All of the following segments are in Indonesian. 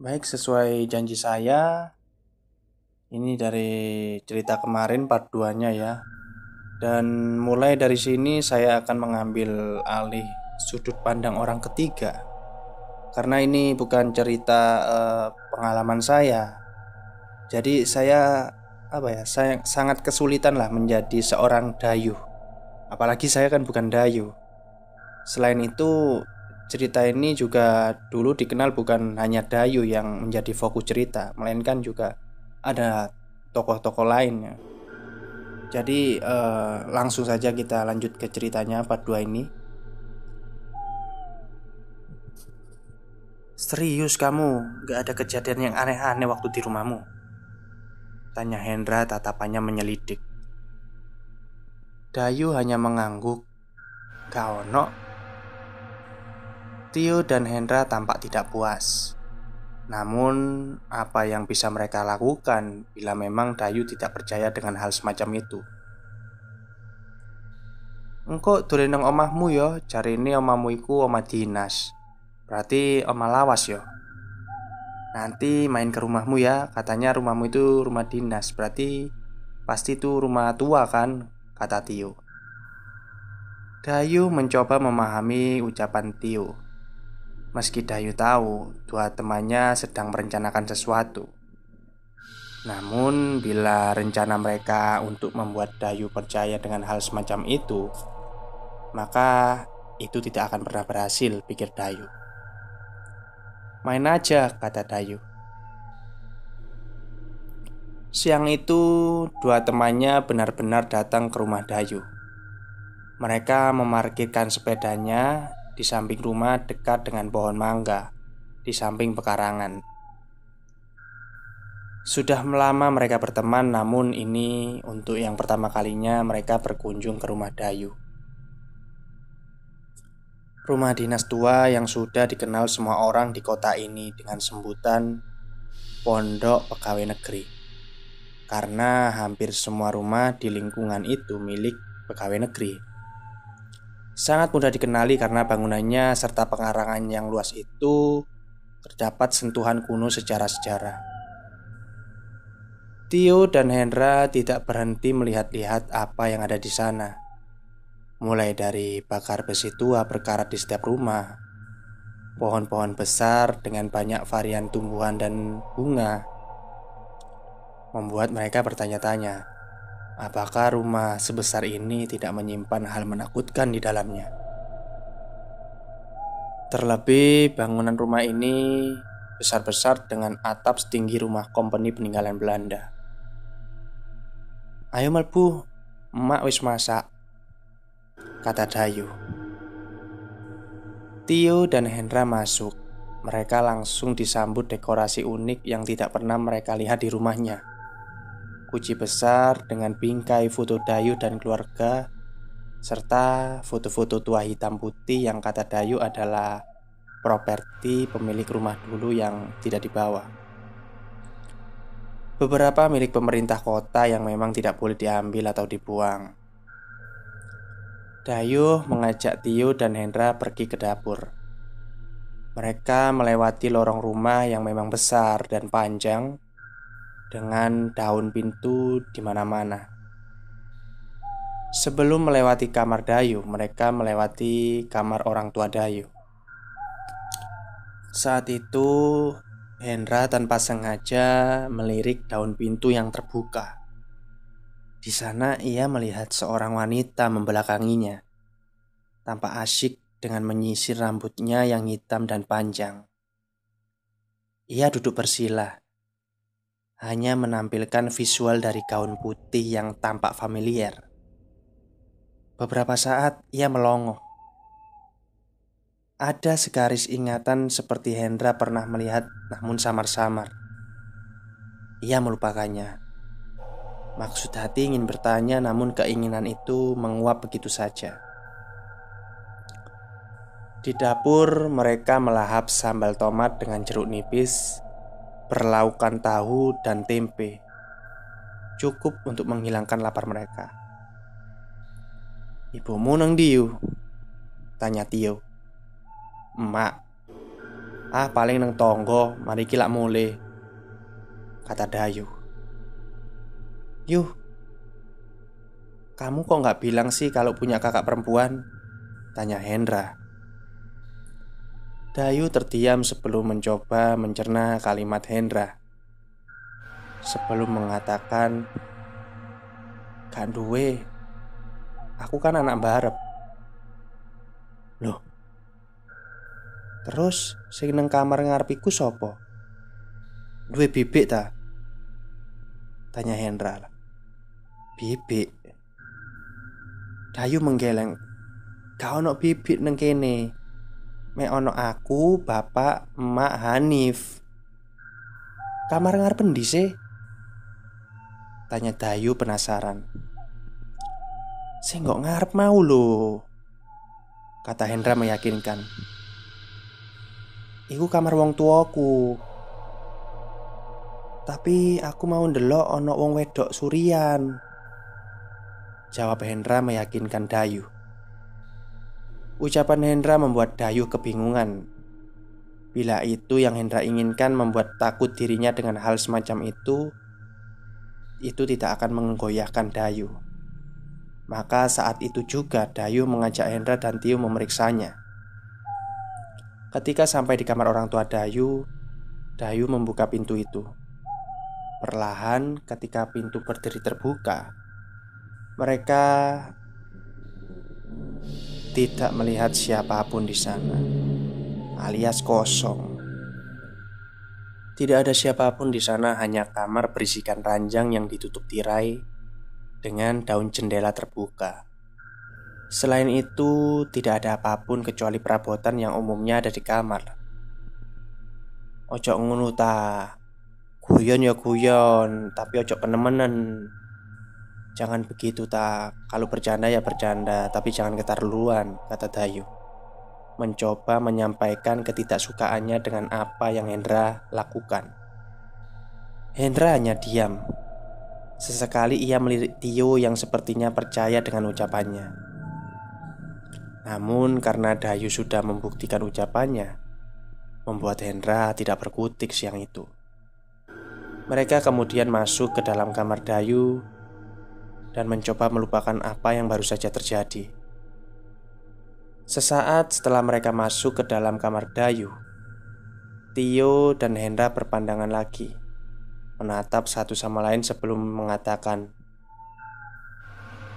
Baik, sesuai janji saya, ini dari cerita kemarin part 2-nya ya. Dan mulai dari sini saya akan mengambil alih sudut pandang orang ketiga. Karena ini bukan cerita eh, pengalaman saya. Jadi saya apa ya? Saya sangat kesulitan lah menjadi seorang dayuh. Apalagi saya kan bukan dayuh. Selain itu, cerita ini juga dulu dikenal bukan hanya Dayu yang menjadi fokus cerita, melainkan juga ada tokoh-tokoh lainnya. Jadi eh, langsung saja kita lanjut ke ceritanya part 2 ini. Serius kamu, gak ada kejadian yang aneh-aneh waktu di rumahmu? Tanya Hendra tatapannya menyelidik. Dayu hanya mengangguk. Gak ono. Tio dan Hendra tampak tidak puas. Namun, apa yang bisa mereka lakukan bila memang Dayu tidak percaya dengan hal semacam itu? Engkau dolen nang omahmu yo, cari ini omahmu iku omah dinas. Berarti omah lawas yo. Nanti main ke rumahmu ya, katanya rumahmu itu rumah dinas. Berarti pasti itu rumah tua kan, kata Tio. Dayu mencoba memahami ucapan Tio. Meski Dayu tahu dua temannya sedang merencanakan sesuatu. Namun bila rencana mereka untuk membuat Dayu percaya dengan hal semacam itu Maka itu tidak akan pernah berhasil pikir Dayu. Main aja kata Dayu. Siang itu dua temannya benar-benar datang ke rumah Dayu. Mereka memarkirkan sepedanya di samping rumah dekat dengan pohon mangga, di samping pekarangan. Sudah lama mereka berteman, namun ini untuk yang pertama kalinya mereka berkunjung ke rumah Dayu. Rumah dinas tua yang sudah dikenal semua orang di kota ini dengan sebutan Pondok Pegawai Negeri. Karena hampir semua rumah di lingkungan itu milik pegawai negeri. Sangat mudah dikenali karena bangunannya serta pengarangan yang luas itu terdapat sentuhan kuno secara sejarah. Tio dan Hendra tidak berhenti melihat-lihat apa yang ada di sana. Mulai dari bakar besi tua berkarat di setiap rumah, pohon-pohon besar dengan banyak varian tumbuhan dan bunga, membuat mereka bertanya-tanya, Apakah rumah sebesar ini tidak menyimpan hal menakutkan di dalamnya? Terlebih, bangunan rumah ini besar-besar dengan atap setinggi rumah kompeni peninggalan Belanda. Ayo melbu, emak wis masak, kata Dayu. Tio dan Hendra masuk. Mereka langsung disambut dekorasi unik yang tidak pernah mereka lihat di rumahnya kunci besar dengan bingkai foto Dayu dan keluarga serta foto-foto tua hitam putih yang kata Dayu adalah properti pemilik rumah dulu yang tidak dibawa. Beberapa milik pemerintah kota yang memang tidak boleh diambil atau dibuang. Dayu mengajak Tio dan Hendra pergi ke dapur. Mereka melewati lorong rumah yang memang besar dan panjang dengan daun pintu di mana-mana. Sebelum melewati kamar Dayu, mereka melewati kamar orang tua Dayu. Saat itu, Hendra tanpa sengaja melirik daun pintu yang terbuka. Di sana ia melihat seorang wanita membelakanginya, tampak asyik dengan menyisir rambutnya yang hitam dan panjang. Ia duduk bersila, hanya menampilkan visual dari gaun putih yang tampak familiar. Beberapa saat ia melongo. Ada segaris ingatan seperti Hendra pernah melihat, namun samar-samar. Ia melupakannya. Maksud hati ingin bertanya, namun keinginan itu menguap begitu saja. Di dapur, mereka melahap sambal tomat dengan jeruk nipis berlaukan tahu dan tempe cukup untuk menghilangkan lapar mereka. Ibumu nang diu? Tanya Tio. Emak. Ah paling neng tonggo Mari kilak mule Kata Dayu Yuh Kamu kok nggak bilang sih kalau punya kakak perempuan? Tanya Hendra Dayu terdiam sebelum mencoba mencerna kalimat Hendra. Sebelum mengatakan Gak duwe Aku kan anak barep Loh. Terus sing nang kamar ngarepiku sopo? Duwe bibik ta? Tanya Hendra. Bibik? Dayu menggeleng. Gak ono bibik neng kene Me ono aku, bapak, emak, Hanif. Kamar ngarep endi sih? Tanya Dayu penasaran. Saya nggak ngarep mau lo Kata Hendra meyakinkan. Iku kamar wong tuaku. Tapi aku mau ndelok ono wong wedok surian. Jawab Hendra meyakinkan Dayu Ucapan Hendra membuat Dayu kebingungan. Bila itu yang Hendra inginkan membuat takut dirinya dengan hal semacam itu, itu tidak akan menggoyahkan Dayu. Maka saat itu juga Dayu mengajak Hendra dan Tio memeriksanya. Ketika sampai di kamar orang tua Dayu, Dayu membuka pintu itu. Perlahan ketika pintu berdiri terbuka, mereka tidak melihat siapa pun di sana, alias kosong. Tidak ada siapa pun di sana, hanya kamar berisikan ranjang yang ditutup tirai dengan daun jendela terbuka. Selain itu, tidak ada apa pun kecuali perabotan yang umumnya ada di kamar. Ojo ngono ta. Guyon ya guyon, tapi ojo kenemenen. Jangan begitu tak. Kalau bercanda ya bercanda Tapi jangan keterlaluan Kata Dayu. Mencoba menyampaikan ketidaksukaannya dengan apa yang Hendra lakukan. Hendra hanya diam. Sesekali ia melirik Tio yang sepertinya percaya dengan ucapannya. Namun karena Dayu sudah membuktikan ucapannya Membuat Hendra tidak berkutik siang itu. Mereka kemudian masuk ke dalam kamar Dayu dan mencoba melupakan apa yang baru saja terjadi. Sesaat setelah mereka masuk ke dalam kamar Dayu, Tio dan Hendra berpandangan lagi, menatap satu sama lain sebelum mengatakan,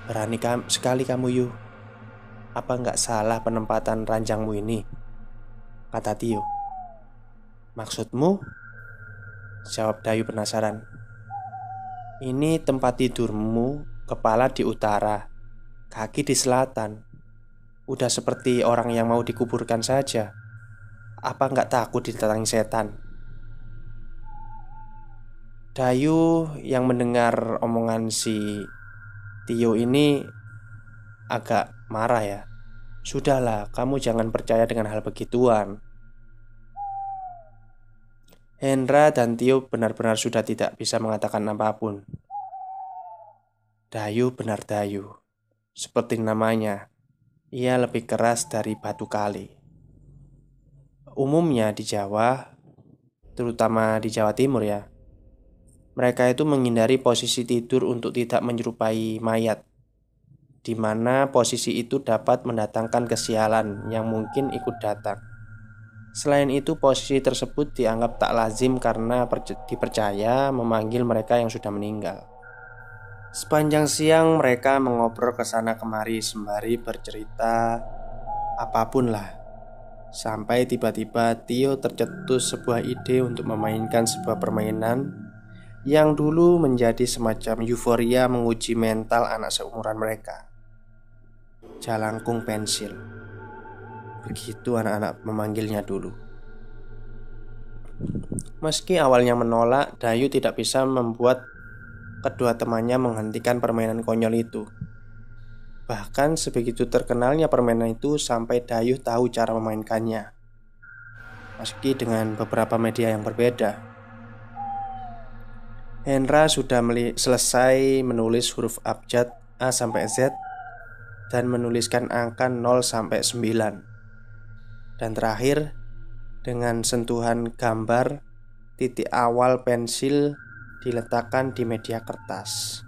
"Berani kam sekali kamu, Yu. Apa nggak salah penempatan ranjangmu ini?" kata Tio. "Maksudmu?" jawab Dayu penasaran. "Ini tempat tidurmu Kepala di utara, kaki di selatan. Udah seperti orang yang mau dikuburkan saja. Apa nggak takut didatangi setan? Dayu yang mendengar omongan si Tio ini agak marah ya. Sudahlah, kamu jangan percaya dengan hal begituan. Hendra dan Tio benar-benar sudah tidak bisa mengatakan apa pun. Dayu benar Dayu Seperti namanya Ia lebih keras dari batu kali Umumnya di Jawa Terutama di Jawa Timur ya Mereka itu menghindari posisi tidur untuk tidak menyerupai mayat di mana posisi itu dapat mendatangkan kesialan yang mungkin ikut datang. Selain itu, posisi tersebut dianggap tak lazim karena dipercaya memanggil mereka yang sudah meninggal. Sepanjang siang mereka mengobrol ke sana kemari sembari bercerita apa pun lah. Sampai tiba-tiba Tio tercetus sebuah ide untuk memainkan sebuah permainan yang dulu menjadi semacam euforia menguji mental anak seumuran mereka. Jalangkung pensil. Begitu anak-anak memanggilnya dulu. Meski awalnya menolak, Dayu tidak bisa membuat kedua temannya menghentikan permainan konyol itu. Bahkan sebegitu terkenalnya permainan itu sampai Dayu tahu cara memainkannya. Meski dengan beberapa media yang berbeda. Hendra sudah selesai menulis huruf abjad A sampai Z dan menuliskan angka 0 sampai 9. Dan terakhir, dengan sentuhan gambar titik awal pensil diletakkan di media kertas.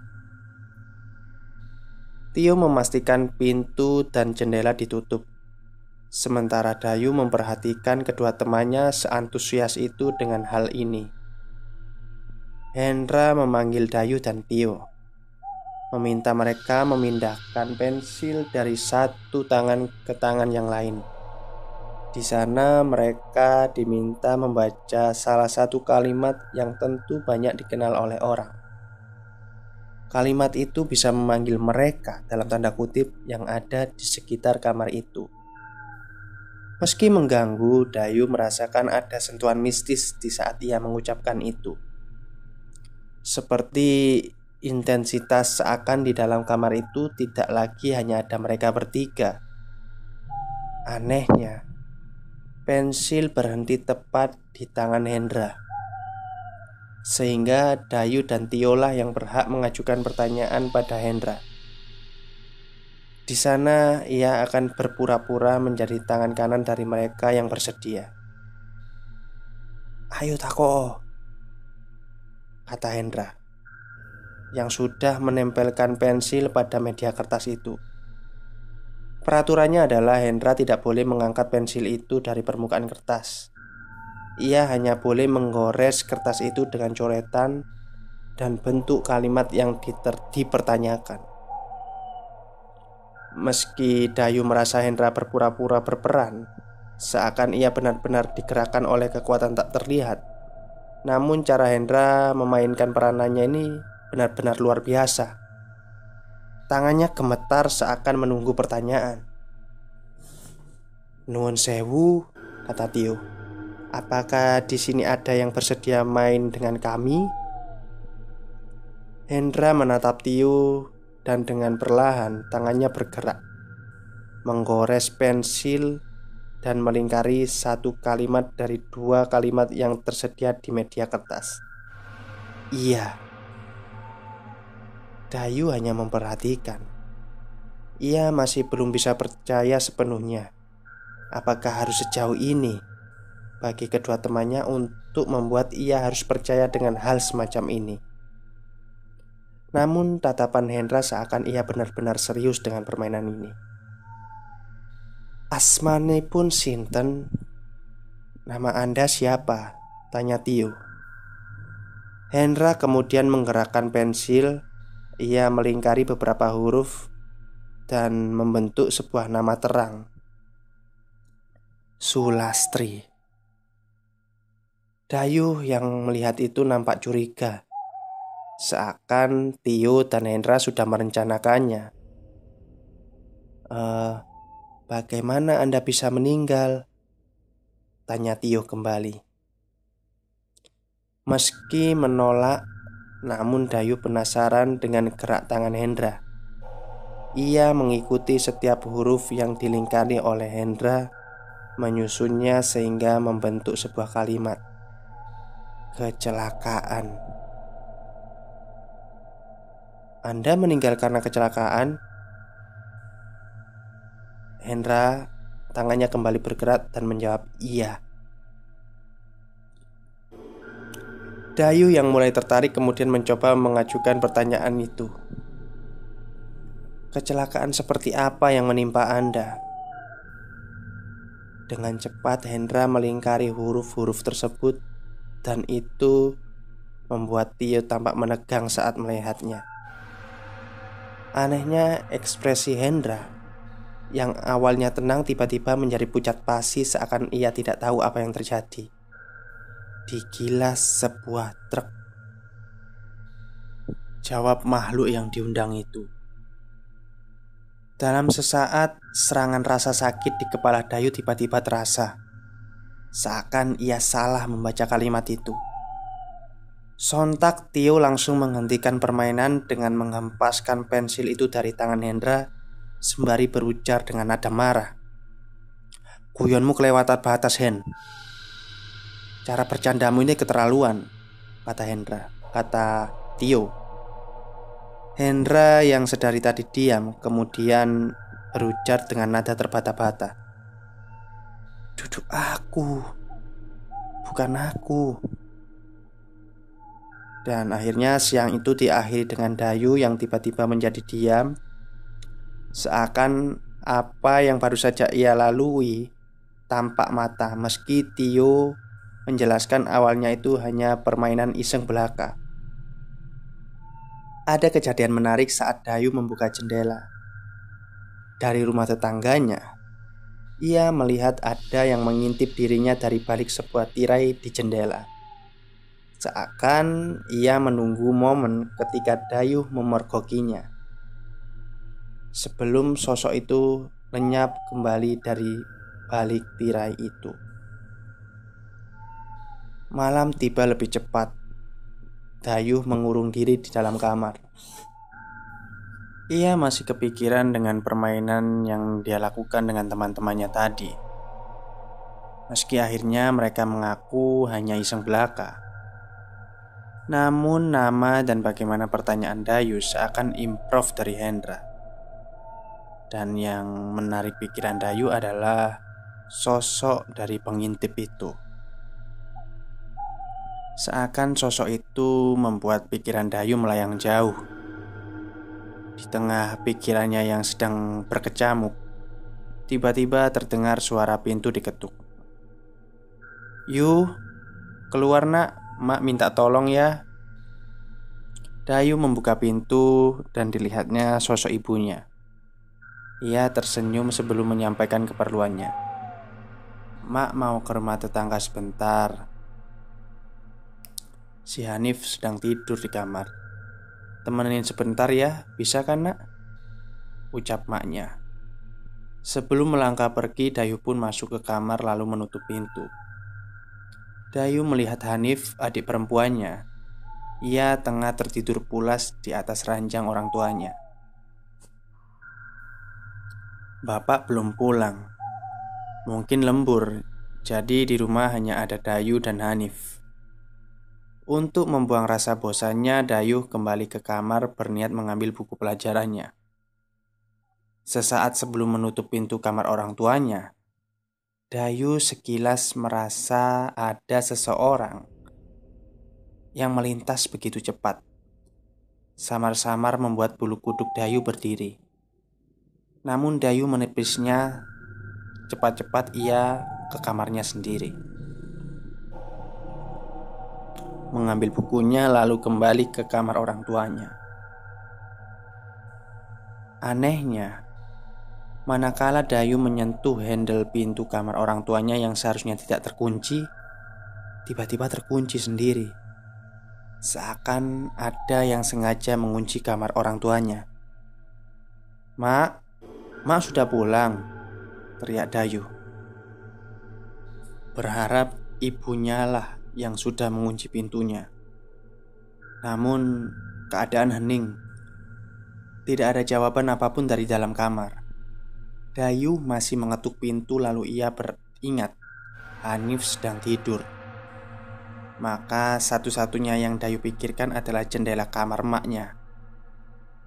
Tio memastikan pintu dan jendela ditutup. Sementara Dayu memperhatikan kedua temannya seantusias itu dengan hal ini. Hendra memanggil Dayu dan Tio, meminta mereka memindahkan pensil dari satu tangan ke tangan yang lain. Di sana, mereka diminta membaca salah satu kalimat yang tentu banyak dikenal oleh orang. Kalimat itu bisa memanggil mereka dalam tanda kutip yang ada di sekitar kamar itu. Meski mengganggu, Dayu merasakan ada sentuhan mistis di saat ia mengucapkan itu. Seperti intensitas seakan di dalam kamar itu tidak lagi hanya ada mereka bertiga. Anehnya, pensil berhenti tepat di tangan Hendra. Sehingga Dayu dan Tiola yang berhak mengajukan pertanyaan pada Hendra. Di sana ia akan berpura-pura menjadi tangan kanan dari mereka yang bersedia. Ayo tako, kata Hendra yang sudah menempelkan pensil pada media kertas itu. Peraturannya adalah Hendra tidak boleh mengangkat pensil itu dari permukaan kertas. Ia hanya boleh menggores kertas itu dengan coretan dan bentuk kalimat yang dipertanyakan. Meski Dayu merasa Hendra berpura-pura berperan, seakan ia benar-benar digerakkan oleh kekuatan tak terlihat. Namun cara Hendra memainkan peranannya ini benar-benar luar biasa. Tangannya gemetar seakan menunggu pertanyaan. Nuwun sewu, kata Tio. Apakah di sini ada yang bersedia main dengan kami? Hendra menatap Tio dan dengan perlahan tangannya bergerak Menggores pensil dan melingkari satu kalimat dari dua kalimat yang tersedia di media kertas Iya Dayu hanya memperhatikan Ia masih belum bisa percaya sepenuhnya Apakah harus sejauh ini? bagi kedua temannya untuk membuat ia harus percaya dengan hal semacam ini. Namun, tatapan Hendra seakan ia benar-benar serius dengan permainan ini. Asmane pun Sinten Nama anda siapa? Tanya Tio Hendra kemudian menggerakkan pensil Ia melingkari beberapa huruf Dan membentuk sebuah nama terang. Sulastri. Dayu yang melihat itu nampak curiga. Seakan Tio dan Hendra sudah merencanakannya. Uh, Bagaimana Anda bisa meninggal? Tanya Tio kembali. Meski menolak Namun Dayu penasaran dengan gerak tangan Hendra. Ia mengikuti setiap huruf yang dilingkari oleh Hendra Menyusunnya sehingga membentuk sebuah kalimat. Kecelakaan. Anda meninggal karena kecelakaan? Hendra tangannya kembali bergerak dan menjawab iya Dayu yang mulai tertarik kemudian mencoba mengajukan pertanyaan itu Kecelakaan seperti apa yang menimpa Anda? Dengan cepat Hendra melingkari huruf-huruf tersebut dan itu membuat Tio tampak menegang saat melihatnya. Anehnya, ekspresi Hendra yang awalnya tenang tiba-tiba menjadi pucat pasi seakan ia tidak tahu apa yang terjadi. Digilas sebuah truk. Jawab makhluk yang diundang itu. Dalam sesaat, serangan rasa sakit di kepala Dayu tiba-tiba terasa. Seakan ia salah membaca kalimat itu Sontak Tio langsung menghentikan permainan dengan menghempaskan pensil itu dari tangan Hendra Sembari berujar dengan nada marah Kuyonmu kelewatan batas Hen Cara bercandamu ini keterlaluan Kata Hendra. Kata Tio. Hendra yang sedari tadi diam Kemudian berujar dengan nada terbata-bata. Duduk aku. Bukan aku. Dan akhirnya siang itu diakhiri dengan Dayu yang tiba-tiba menjadi diam. Seakan apa yang baru saja ia lalui tampak mata. Meski Tio menjelaskan awalnya itu hanya permainan iseng belaka. Ada kejadian menarik saat Dayu membuka jendela. Dari rumah tetangganya Ia melihat ada yang mengintip dirinya dari balik sebuah tirai di jendela. Seakan ia menunggu momen ketika Dayuh memergokinya. Sebelum sosok itu lenyap kembali dari balik tirai itu Malam tiba lebih cepat. Dayuh mengurung diri di dalam kamar. Ia masih kepikiran dengan permainan yang dia lakukan dengan teman-temannya tadi. Meski akhirnya mereka mengaku hanya iseng belaka. Namun nama dan bagaimana pertanyaan Dayu seakan improv dari Hendra. Dan yang menarik pikiran Dayu adalah sosok dari pengintip itu Seakan sosok itu membuat pikiran Dayu melayang jauh. Di tengah pikirannya yang sedang berkecamuk Tiba-tiba terdengar suara pintu diketuk. Yu, keluar nak. Mak minta tolong ya. Dayu membuka pintu dan dilihatnya sosok ibunya. Ia tersenyum sebelum menyampaikan keperluannya. Mak mau ke rumah tetangga sebentar Si Hanif sedang tidur di kamar Temenin sebentar ya, bisa kan nak? Ucap maknya Sebelum melangkah pergi, Dayu pun masuk ke kamar lalu menutup pintu Dayu melihat Hanif, adik perempuannya. Ia tengah tertidur pulas di atas ranjang orang tuanya. Bapak belum pulang. Mungkin lembur, jadi di rumah hanya ada Dayu dan Hanif. Untuk membuang rasa bosannya, Dayu kembali ke kamar berniat mengambil buku pelajarannya. Sesaat sebelum menutup pintu kamar orang tuanya, Dayu sekilas merasa ada seseorang yang melintas begitu cepat. Samar-samar membuat bulu kuduk Dayu berdiri. Namun Dayu menipisnya. Cepat-cepat ia ke kamarnya sendiri. Mengambil bukunya lalu kembali ke kamar orang tuanya. Anehnya, Manakala Dayu menyentuh handle pintu kamar orang tuanya yang seharusnya tidak terkunci, tiba-tiba terkunci sendiri. Seakan ada yang sengaja mengunci kamar orang tuanya. "Mak, Mak sudah pulang," teriak Dayu. Berharap ibunya lah yang sudah mengunci pintunya. Namun, keadaan hening. Tidak ada jawaban apa pun dari dalam kamar. Dayu masih mengetuk pintu lalu ia beringat Hanif sedang tidur Maka satu-satunya yang Dayu pikirkan adalah jendela kamar maknya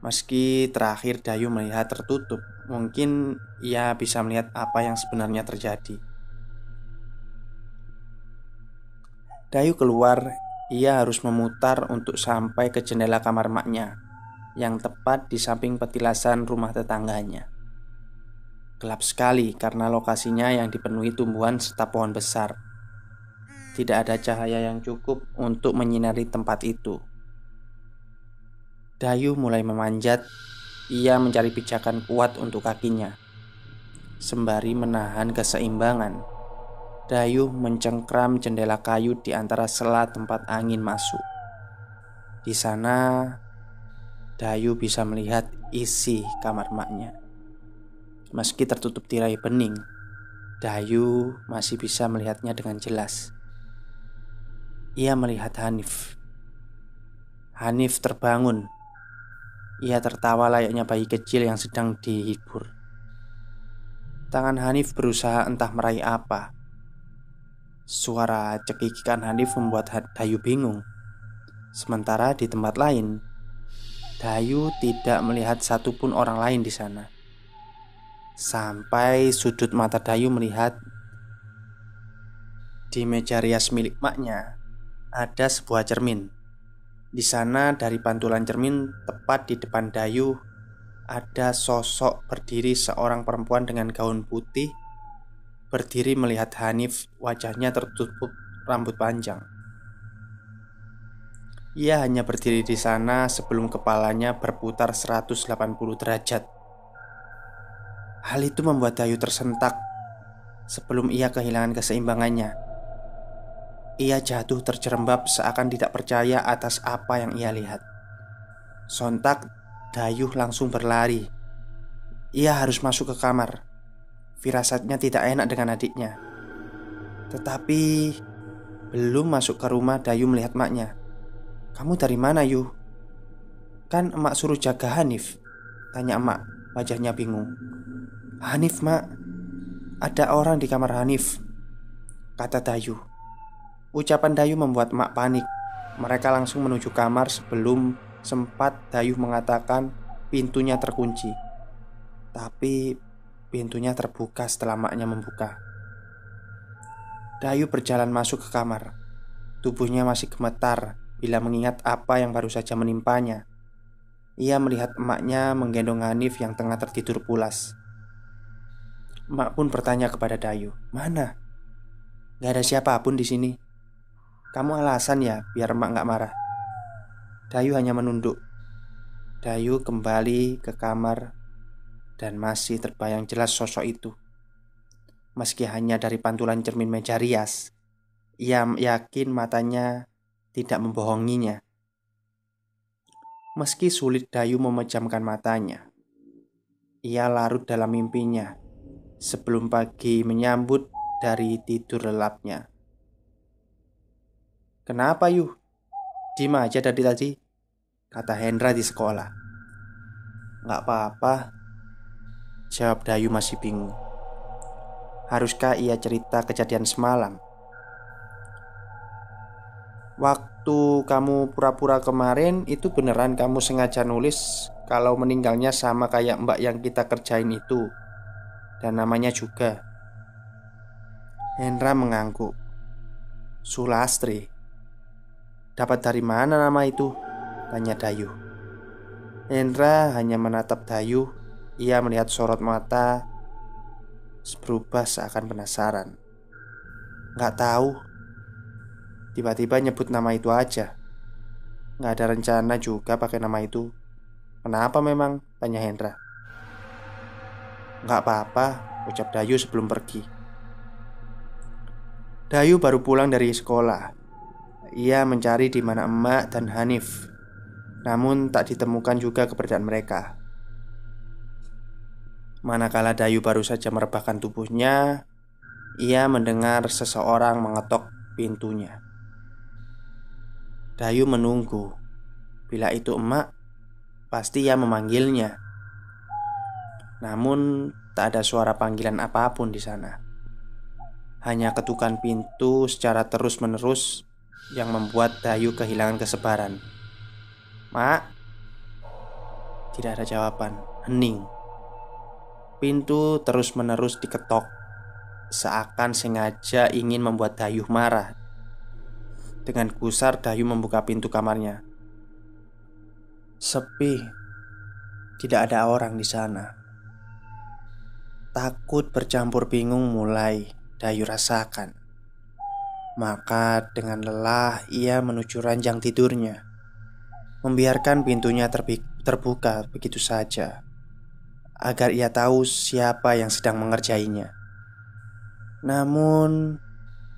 Meski terakhir Dayu melihat tertutup Mungkin ia bisa melihat apa yang sebenarnya terjadi Dayu keluar Ia harus memutar untuk sampai ke jendela kamar maknya Yang tepat di samping petilasan rumah tetangganya Gelap sekali karena lokasinya yang dipenuhi tumbuhan serta pohon besar. Tidak ada cahaya yang cukup untuk menyinari tempat itu. Dayu mulai memanjat. Ia mencari pijakan kuat untuk kakinya. Sembari menahan keseimbangan, Dayu mencengkram jendela kayu di antara sela tempat angin masuk. Di sana, Dayu bisa melihat isi kamar maknya. Meski tertutup tirai bening, Dayu masih bisa melihatnya dengan jelas. Ia melihat Hanif. Hanif terbangun. Ia tertawa layaknya bayi kecil yang sedang dihibur. Tangan Hanif berusaha entah meraih apa. Suara cekikikan Hanif membuat Dayu bingung. Sementara di tempat lain, Dayu tidak melihat satupun orang lain di sana. Sampai sudut mata Dayu melihat Di meja rias milik maknya ada sebuah cermin. Di sana dari pantulan cermin tepat di depan Dayu ada sosok berdiri seorang perempuan dengan gaun putih berdiri melihat Hanif wajahnya tertutup rambut panjang. Ia hanya berdiri di sana sebelum kepalanya berputar 180 derajat. Hal itu membuat Dayu tersentak sebelum ia kehilangan keseimbangannya. Ia jatuh terjerembab seakan tidak percaya atas apa yang ia lihat. Sontak, Dayu langsung berlari. Ia harus masuk ke kamar. Firasatnya tidak enak dengan adiknya. Tetapi belum masuk ke rumah, Dayu melihat maknya. Kamu dari mana Yu? Kan emak suruh jaga Hanif Tanya emak Wajahnya bingung Hanif mak Ada orang di kamar Hanif Kata Dayu Ucapan Dayu membuat emak panik Mereka langsung menuju kamar sebelum sempat Dayu mengatakan pintunya terkunci Tapi pintunya terbuka setelah maknya membuka Dayu berjalan masuk ke kamar Tubuhnya masih gemetar bila mengingat apa yang baru saja menimpanya. Ia melihat emaknya menggendong Hanif yang tengah tertidur pulas. Emak pun bertanya kepada Dayu, "Mana? Gak ada siapa pun di sini. Kamu alasan ya biar emak gak marah." Dayu hanya menunduk. Dayu kembali ke kamar dan masih terbayang jelas sosok itu. Meski hanya dari pantulan cermin meja rias, ia yakin matanya tidak membohonginya. Meski sulit Dayu memejamkan matanya, ia larut dalam mimpinya sebelum pagi menyambut dari tidur lelapnya. Kenapa Yu? Diem aja dari tadi Kata Hendra di sekolah Gak apa-apa Jawab Dayu masih bingung. Haruskah ia cerita kejadian semalam? Waktu kamu pura-pura kemarin itu beneran kamu sengaja nulis kalau meninggalnya sama kayak mbak yang kita kerjain itu. Dan namanya juga. Hendra mengangguk. Sulastri. Dapat dari mana nama itu? Tanya Dayu. Hendra hanya menatap Dayu Ia melihat sorot mata Berubah seakan penasaran. Gak tahu. Tiba-tiba nyebut nama itu aja. Nggak ada rencana juga pakai nama itu. Kenapa memang? Tanya Hendra. Nggak apa-apa Ucap Dayu sebelum pergi. Dayu baru pulang dari sekolah. Ia mencari di mana emak dan Hanif. Namun tak ditemukan juga keberadaan mereka Manakala Dayu baru saja merebahkan tubuhnya Ia mendengar seseorang mengetok pintunya Dayu menunggu. Bila itu emak, pasti ia memanggilnya. Namun, tak ada suara panggilan apa pun di sana. Hanya ketukan pintu secara terus-menerus yang membuat Dayu kehilangan kesebaran. "Mak." Tidak ada jawaban. Hening. Pintu terus-menerus diketok, seakan sengaja ingin membuat Dayu marah dengan gusar Dayu membuka pintu kamarnya. Sepi. Tidak ada orang di sana. Takut bercampur bingung mulai Dayu rasakan. Maka dengan lelah ia menuju ranjang tidurnya Membiarkan pintunya terbuka begitu saja Agar ia tahu siapa yang sedang mengerjainya. Namun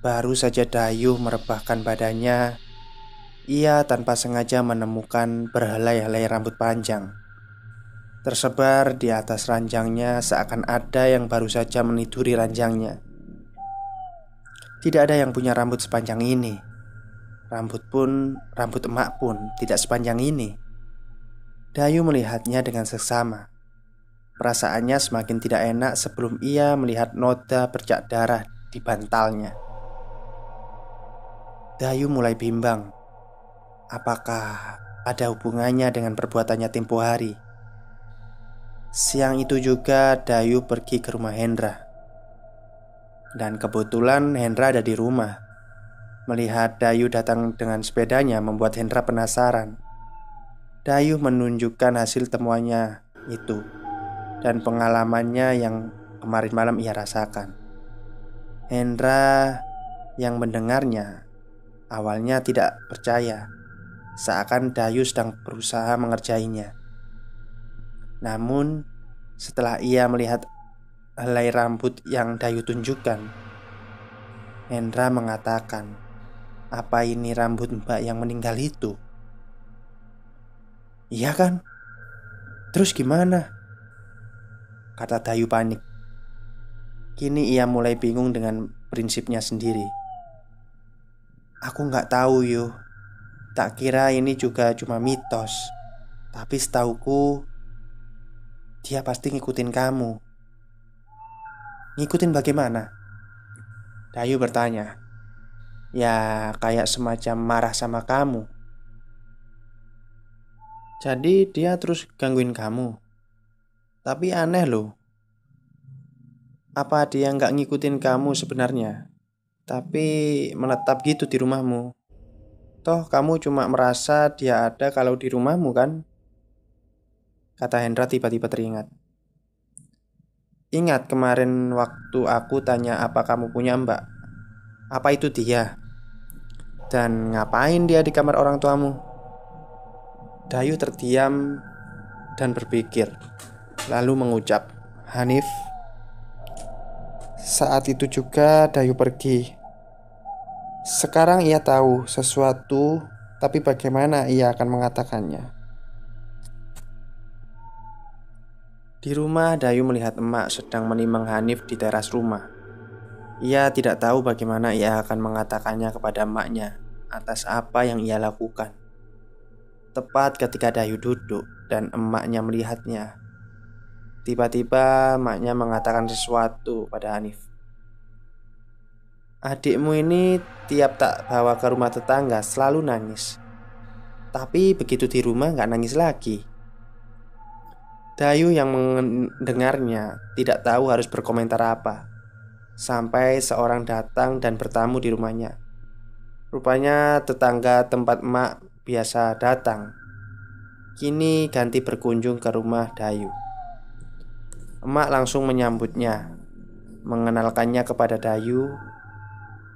Baru saja Dayu merebahkan badannya Ia tanpa sengaja menemukan berhelai-helai rambut panjang. Tersebar di atas ranjangnya seakan ada yang baru saja meniduri ranjangnya. Tidak ada yang punya rambut sepanjang ini. Rambut pun, rambut emak pun tidak sepanjang ini. Dayu melihatnya dengan seksama Perasaannya semakin tidak enak sebelum ia melihat noda bercak darah di bantalnya. Dayu mulai bimbang. Apakah ada hubungannya dengan perbuatannya tempo hari? Siang itu juga Dayu pergi ke rumah Hendra. Dan kebetulan Hendra ada di rumah. Melihat Dayu datang dengan sepedanya membuat Hendra penasaran. Dayu menunjukkan hasil temuannya itu dan pengalamannya yang kemarin malam ia rasakan. Hendra yang mendengarnya awalnya tidak percaya, seakan Dayu sedang berusaha mengerjainya. Namun, setelah ia melihat helai rambut yang Dayu tunjukkan, Hendra mengatakan, "Apa ini rambut Mbak yang meninggal itu?" "Iya kan? Terus gimana?" Kata Dayu panik. Kini ia mulai bingung dengan prinsipnya sendiri. Aku nggak tahu yo. Tak kira ini juga cuma mitos. Tapi setauku dia pasti ngikutin kamu Ngikutin bagaimana? Dayu bertanya Ya kayak semacam marah sama kamu Jadi dia terus gangguin kamu Tapi aneh loh Apa dia nggak ngikutin kamu sebenarnya Tapi menetap gitu di rumahmu Toh kamu cuma merasa dia ada kalau di rumahmu kan? Kata Hendra tiba-tiba teringat Ingat kemarin waktu aku tanya apa kamu punya mbak Apa itu dia? Dan ngapain dia di kamar orang tuamu? Dayu terdiam dan berpikir Lalu mengucap Hanif Saat itu juga Dayu pergi Sekarang ia tahu sesuatu Tapi bagaimana ia akan mengatakannya Di rumah, Dayu melihat emak sedang menimang Hanif di teras rumah. Ia tidak tahu bagaimana ia akan mengatakannya kepada emaknya atas apa yang ia lakukan. Tepat ketika Dayu duduk dan emaknya melihatnya, tiba-tiba emaknya mengatakan sesuatu pada Hanif. Adikmu ini tiap tak bawa ke rumah tetangga selalu nangis. Tapi begitu di rumah nggak nangis lagi. Dayu yang mendengarnya tidak tahu harus berkomentar apa. Sampai seorang datang dan bertamu di rumahnya. Rupanya tetangga tempat emak biasa datang. Kini ganti berkunjung ke rumah Dayu Emak langsung menyambutnya Mengenalkannya kepada Dayu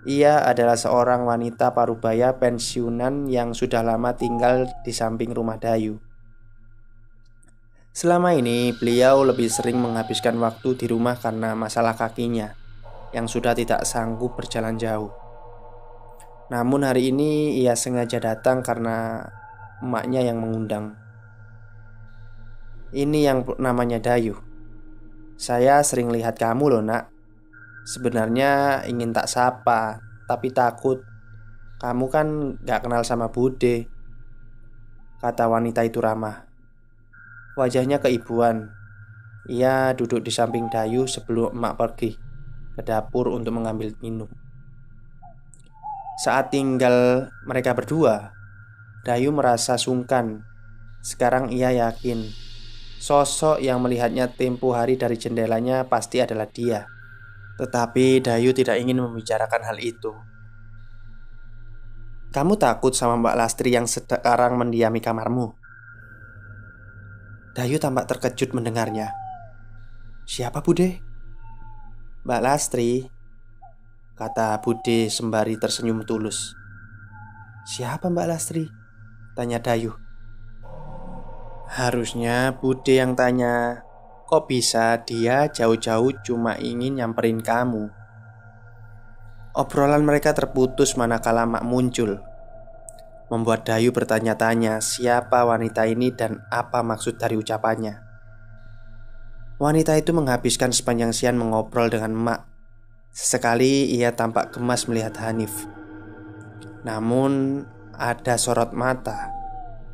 Ia adalah seorang wanita parubaya pensiunan yang sudah lama tinggal di samping rumah Dayu Selama ini, beliau lebih sering menghabiskan waktu di rumah karena masalah kakinya yang sudah tidak sanggup berjalan jauh. Namun, hari ini ia sengaja datang karena emaknya yang mengundang. Ini yang namanya Dayu. Saya sering lihat kamu, loh, Nak. Sebenarnya ingin tak sapa, tapi takut. Kamu kan gak kenal sama Bude, kata wanita itu ramah. Wajahnya keibuan. Ia duduk di samping Dayu sebelum emak pergi ke dapur untuk mengambil minum. Saat tinggal mereka berdua, Dayu merasa sungkan. Sekarang ia yakin sosok yang melihatnya tempo hari dari jendelanya pasti adalah dia. Tetapi Dayu tidak ingin membicarakan hal itu. Kamu takut sama Mbak Lastri yang sekarang mendiami kamarmu? Dayu tampak terkejut mendengarnya. Siapa Bude? Mbak Lastri Kata Bude sembari tersenyum tulus Siapa Mbak Lastri? Tanya Dayu Harusnya Bude yang tanya Kok bisa dia jauh-jauh cuma ingin nyamperin kamu Obrolan mereka terputus manakala Mak muncul membuat Dayu bertanya-tanya siapa wanita ini dan apa maksud dari ucapannya. Wanita itu menghabiskan sepanjang siang mengobrol dengan emak. Sesekali ia tampak gemas melihat Hanif. Namun ada sorot mata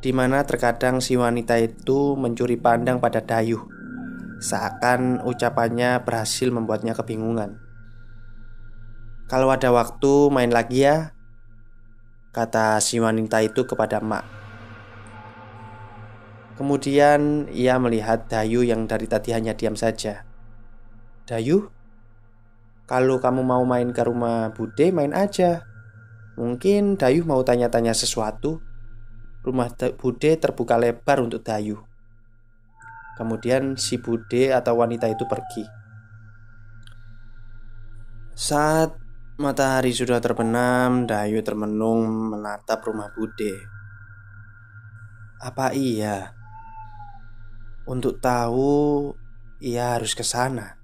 di mana terkadang si wanita itu mencuri pandang pada Dayu Seakan ucapannya berhasil membuatnya kebingungan. Kalau ada waktu main lagi ya Kata si wanita itu kepada Mak Kemudian ia melihat Dayu yang dari tadi hanya diam saja. Dayu Kalau kamu mau main ke rumah Bude main aja. Mungkin Dayu mau tanya-tanya sesuatu. Rumah Bude terbuka lebar untuk Dayu. Kemudian si Bude atau wanita itu pergi. Saat matahari sudah terbenam, Dayu termenung menatap rumah Bude. Apa iya? Untuk tahu, ia harus ke sana.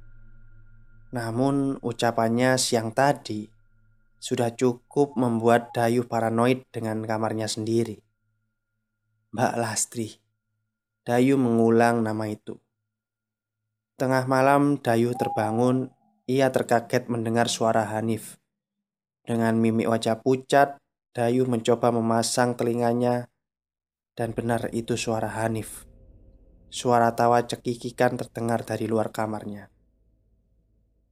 Namun ucapannya siang tadi sudah cukup membuat Dayu paranoid dengan kamarnya sendiri. Mbak Lastri. Dayu mengulang nama itu. Tengah malam Dayu terbangun, ia terkaget mendengar suara Hanif. Dengan mimik wajah pucat, Dayu mencoba memasang telinganya dan benar itu suara Hanif. Suara tawa cekikikan terdengar dari luar kamarnya.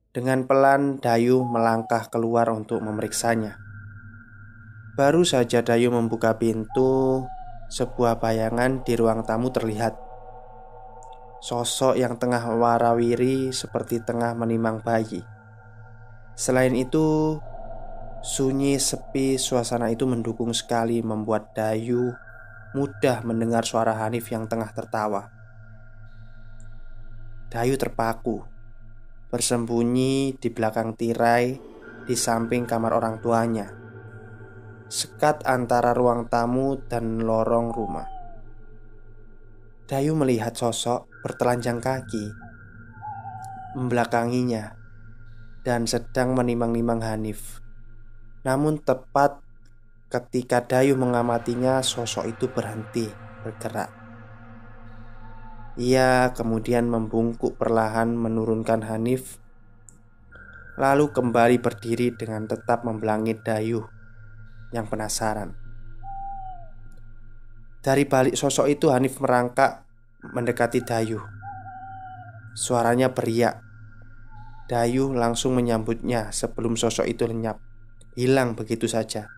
Dengan pelan Dayu melangkah keluar untuk memeriksanya. Baru saja Dayu membuka pintu, sebuah bayangan di ruang tamu terlihat. Sosok yang tengah warawiri seperti tengah menimang bayi. Selain itu, sunyi sepi suasana itu mendukung sekali membuat Dayu mudah mendengar suara Hanif yang tengah tertawa. Dayu terpaku, bersembunyi di belakang tirai di samping kamar orang tuanya sekat antara ruang tamu dan lorong rumah. Dayu melihat sosok bertelanjang kaki membelakanginya dan sedang menimang-nimang Hanif. Namun tepat ketika Dayu mengamatinya, sosok itu berhenti bergerak. Ia kemudian membungkuk perlahan menurunkan Hanif Lalu kembali berdiri dengan tetap membelangi Dayu yang penasaran. Dari balik sosok itu Hanif merangkak mendekati Dayu. Suaranya beriak. Dayu langsung menyambutnya sebelum sosok itu lenyap, hilang begitu saja.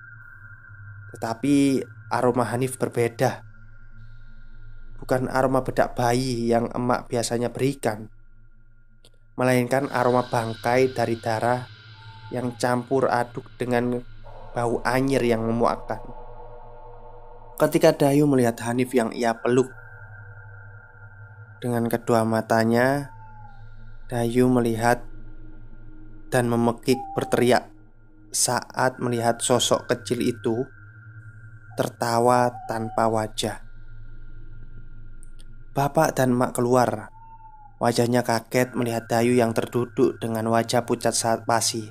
Tetapi aroma Hanif berbeda. Bukan aroma bedak bayi yang emak biasanya berikan, melainkan aroma bangkai dari darah yang campur aduk dengan bau anyir yang memuakkan. Ketika Dayu melihat Hanif yang ia peluk dengan kedua matanya, Dayu melihat dan memekik berteriak saat melihat sosok kecil itu tertawa tanpa wajah. Bapak dan mak keluar. Wajahnya kaget melihat Dayu yang terduduk dengan wajah pucat saat pasi.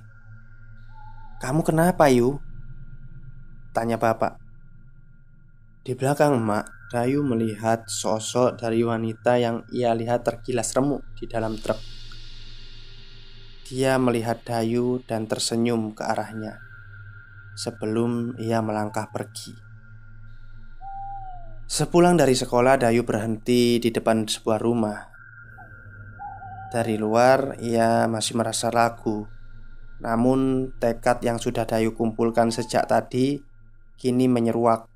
"Kamu kenapa, Yu?" Tanya bapak. Di belakang emak Dayu melihat sosok dari wanita yang ia lihat tergilas remuk di dalam truk. Dia melihat Dayu dan tersenyum ke arahnya Sebelum ia melangkah pergi. Sepulang dari sekolah Dayu berhenti di depan sebuah rumah. Dari luar ia masih merasa ragu. Namun tekad yang sudah Dayu kumpulkan sejak tadi kini menyeruak.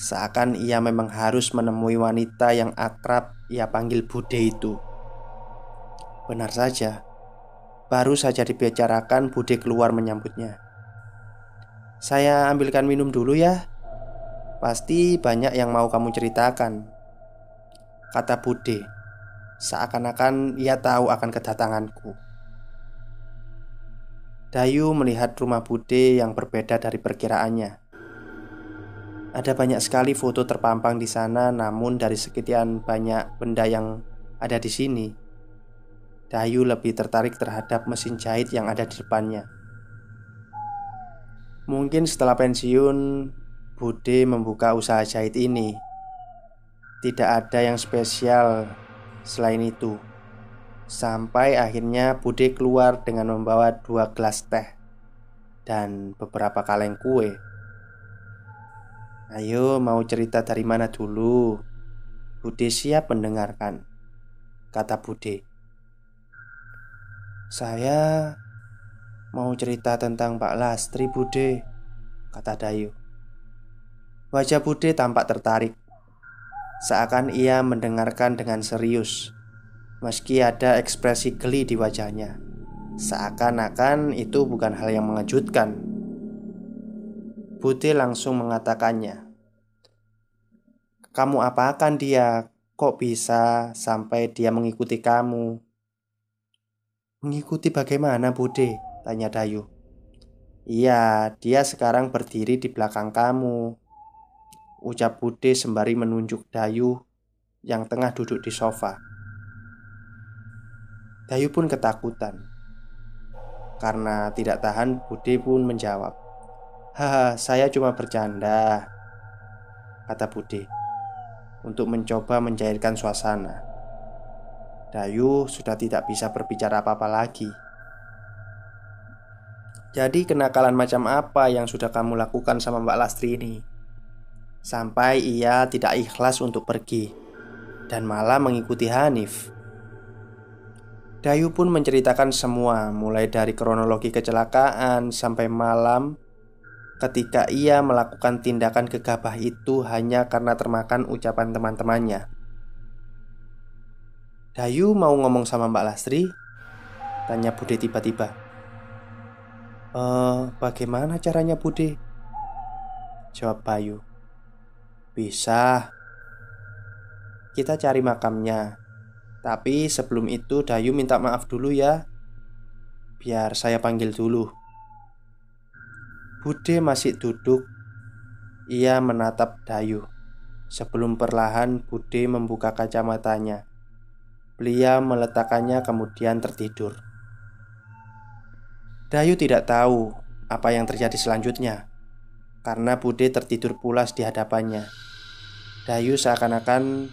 Seakan ia memang harus menemui wanita yang akrab ia panggil Bude itu. Benar saja. Baru saja dibicarakan Bude keluar menyambutnya. Saya ambilkan minum dulu ya. Pasti banyak yang mau kamu ceritakan Kata Bude. Seakan-akan ia tahu akan kedatanganku. Dayu melihat rumah Bude yang berbeda dari perkiraannya ada banyak sekali foto terpampang di sana, namun dari sekian banyak benda yang ada di sini, Dayu lebih tertarik terhadap mesin jahit yang ada di depannya. Mungkin setelah pensiun, Bude membuka usaha jahit ini. Tidak ada yang spesial selain itu. Sampai akhirnya Bude keluar dengan membawa dua gelas teh dan beberapa kaleng kue. Ayo mau cerita dari mana dulu? Bude siap mendengarkan Kata Bude. Saya Mau cerita tentang Pak Lastri Bude Kata Dayu. Wajah Bude tampak tertarik. Seakan ia mendengarkan dengan serius Meski ada ekspresi geli di wajahnya. Seakan-akan itu bukan hal yang mengejutkan Bude langsung mengatakannya. Kamu apakan dia? Kok bisa sampai dia mengikuti kamu? Mengikuti bagaimana, Bude? Tanya Dayu. Iya, dia sekarang berdiri di belakang kamu. Ucap Bude sembari menunjuk Dayu yang tengah duduk di sofa. Dayu pun ketakutan. Karena tidak tahan, Bude pun menjawab. Haha, saya cuma bercanda, kata Bude untuk mencoba mencairkan suasana. Dayu sudah tidak bisa berbicara apa-apa lagi. Jadi kenakalan macam apa yang sudah kamu lakukan sama Mbak Lastri ini? Sampai ia tidak ikhlas untuk pergi Dan malah mengikuti Hanif Dayu pun menceritakan semua Mulai dari kronologi kecelakaan Sampai malam Ketika ia melakukan tindakan gegabah itu Hanya karena termakan ucapan teman-temannya. Dayu mau ngomong sama Mbak Lastri? Tanya Bude tiba-tiba. E, Bagaimana caranya Bude? Jawab Bayu. Bisa. Kita cari makamnya. Tapi sebelum itu Dayu minta maaf dulu ya. Biar saya panggil dulu Bude masih duduk. Ia menatap Dayu. Sebelum perlahan Bude membuka kacamatanya. Beliau meletakkannya kemudian tertidur. Dayu tidak tahu apa yang terjadi selanjutnya karena Bude tertidur pulas di hadapannya. Dayu seakan-akan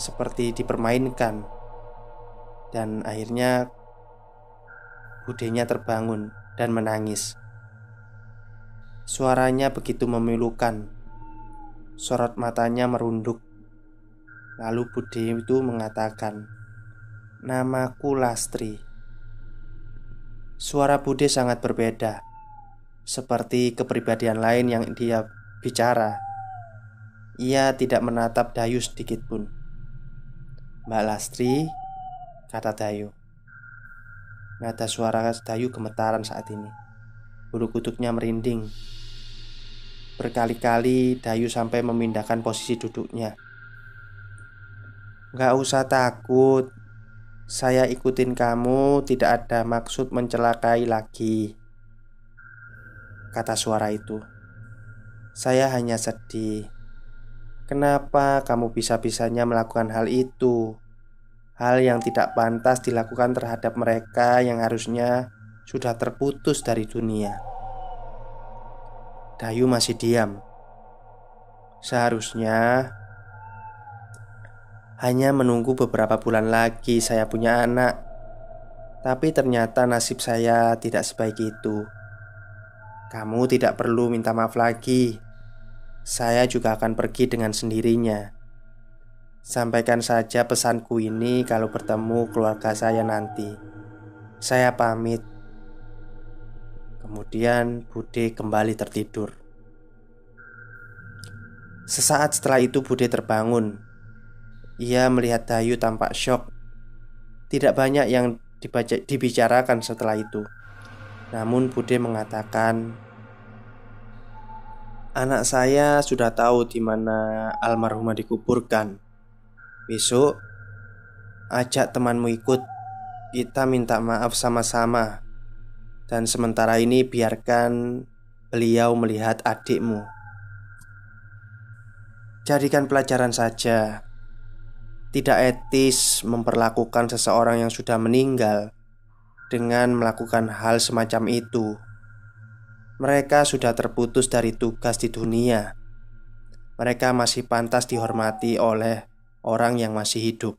seperti dipermainkan. Dan akhirnya Budenya terbangun dan menangis. Suaranya begitu memilukan. Sorot matanya merunduk Lalu Bude itu mengatakan Namaku Lastri Suara Bude sangat berbeda Seperti kepribadian lain yang dia bicara Ia tidak menatap Dayu sedikit pun Mbak Lastri Kata Dayu Nada suara Dayu gemetaran saat ini. Bulu kuduknya merinding. Berkali-kali Dayu sampai memindahkan posisi duduknya. Gak usah takut. Saya ikutin kamu Tidak ada maksud mencelakai lagi. Kata suara itu. Saya hanya sedih. Kenapa kamu bisa-bisanya melakukan hal itu? Hal yang tidak pantas dilakukan terhadap mereka yang harusnya sudah terputus dari dunia. Dayu masih diam. Seharusnya hanya menunggu beberapa bulan lagi saya punya anak Tapi ternyata nasib saya tidak sebaik itu Kamu tidak perlu minta maaf lagi Saya juga akan pergi dengan sendirinya Sampaikan saja pesanku ini kalau bertemu keluarga saya nanti Saya pamit Kemudian Bude kembali tertidur Sesaat setelah itu Bude terbangun ia melihat Dayu tampak shock. Tidak banyak yang dibaca, dibicarakan setelah itu. Namun Bude mengatakan, "Anak saya sudah tahu di mana almarhumah dikuburkan. Besok ajak temanmu ikut. Kita minta maaf sama-sama. Dan sementara ini biarkan beliau melihat adikmu." Jadikan pelajaran saja tidak etis memperlakukan seseorang yang sudah meninggal dengan melakukan hal semacam itu. Mereka sudah terputus dari tugas di dunia. Mereka masih pantas dihormati oleh orang yang masih hidup.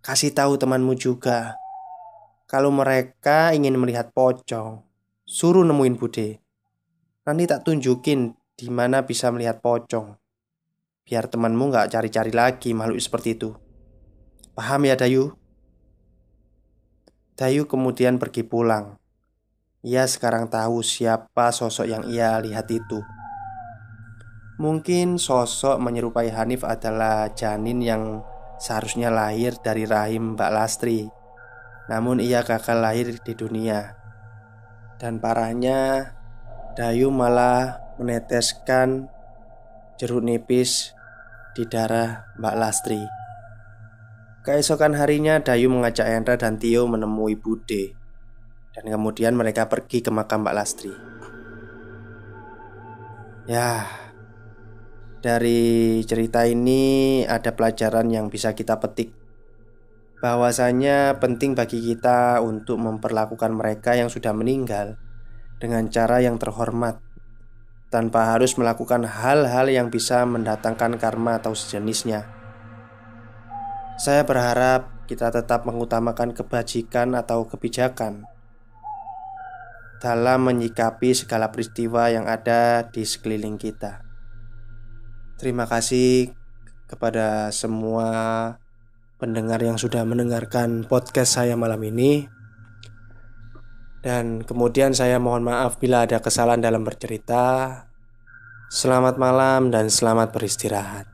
Kasih tahu temanmu juga, kalau mereka ingin melihat pocong, suruh nemuin Bude. Nanti tak tunjukin di mana bisa melihat pocong. Biar temanmu nggak cari-cari lagi makhluk seperti itu Paham ya Dayu? Dayu kemudian pergi pulang Ia sekarang tahu siapa sosok yang ia lihat itu Mungkin sosok menyerupai Hanif adalah janin yang seharusnya lahir dari rahim Mbak Lastri Namun ia gagal lahir di dunia Dan parahnya, Dayu malah meneteskan jeruk nipis di darah Mbak Lastri. Keesokan harinya, Dayu mengajak Hendra dan Tio menemui Bude, dan kemudian mereka pergi ke makam Mbak Lastri. Ya, dari cerita ini ada pelajaran yang bisa kita petik bahwasanya penting bagi kita untuk memperlakukan mereka yang sudah meninggal dengan cara yang terhormat tanpa harus melakukan hal-hal yang bisa mendatangkan karma atau sejenisnya. Saya berharap kita tetap mengutamakan kebajikan atau kebijakan dalam menyikapi segala peristiwa yang ada di sekeliling kita. Terima kasih kepada semua pendengar yang sudah mendengarkan podcast saya malam ini. Dan kemudian saya mohon maaf bila ada kesalahan dalam bercerita. Selamat malam dan selamat beristirahat.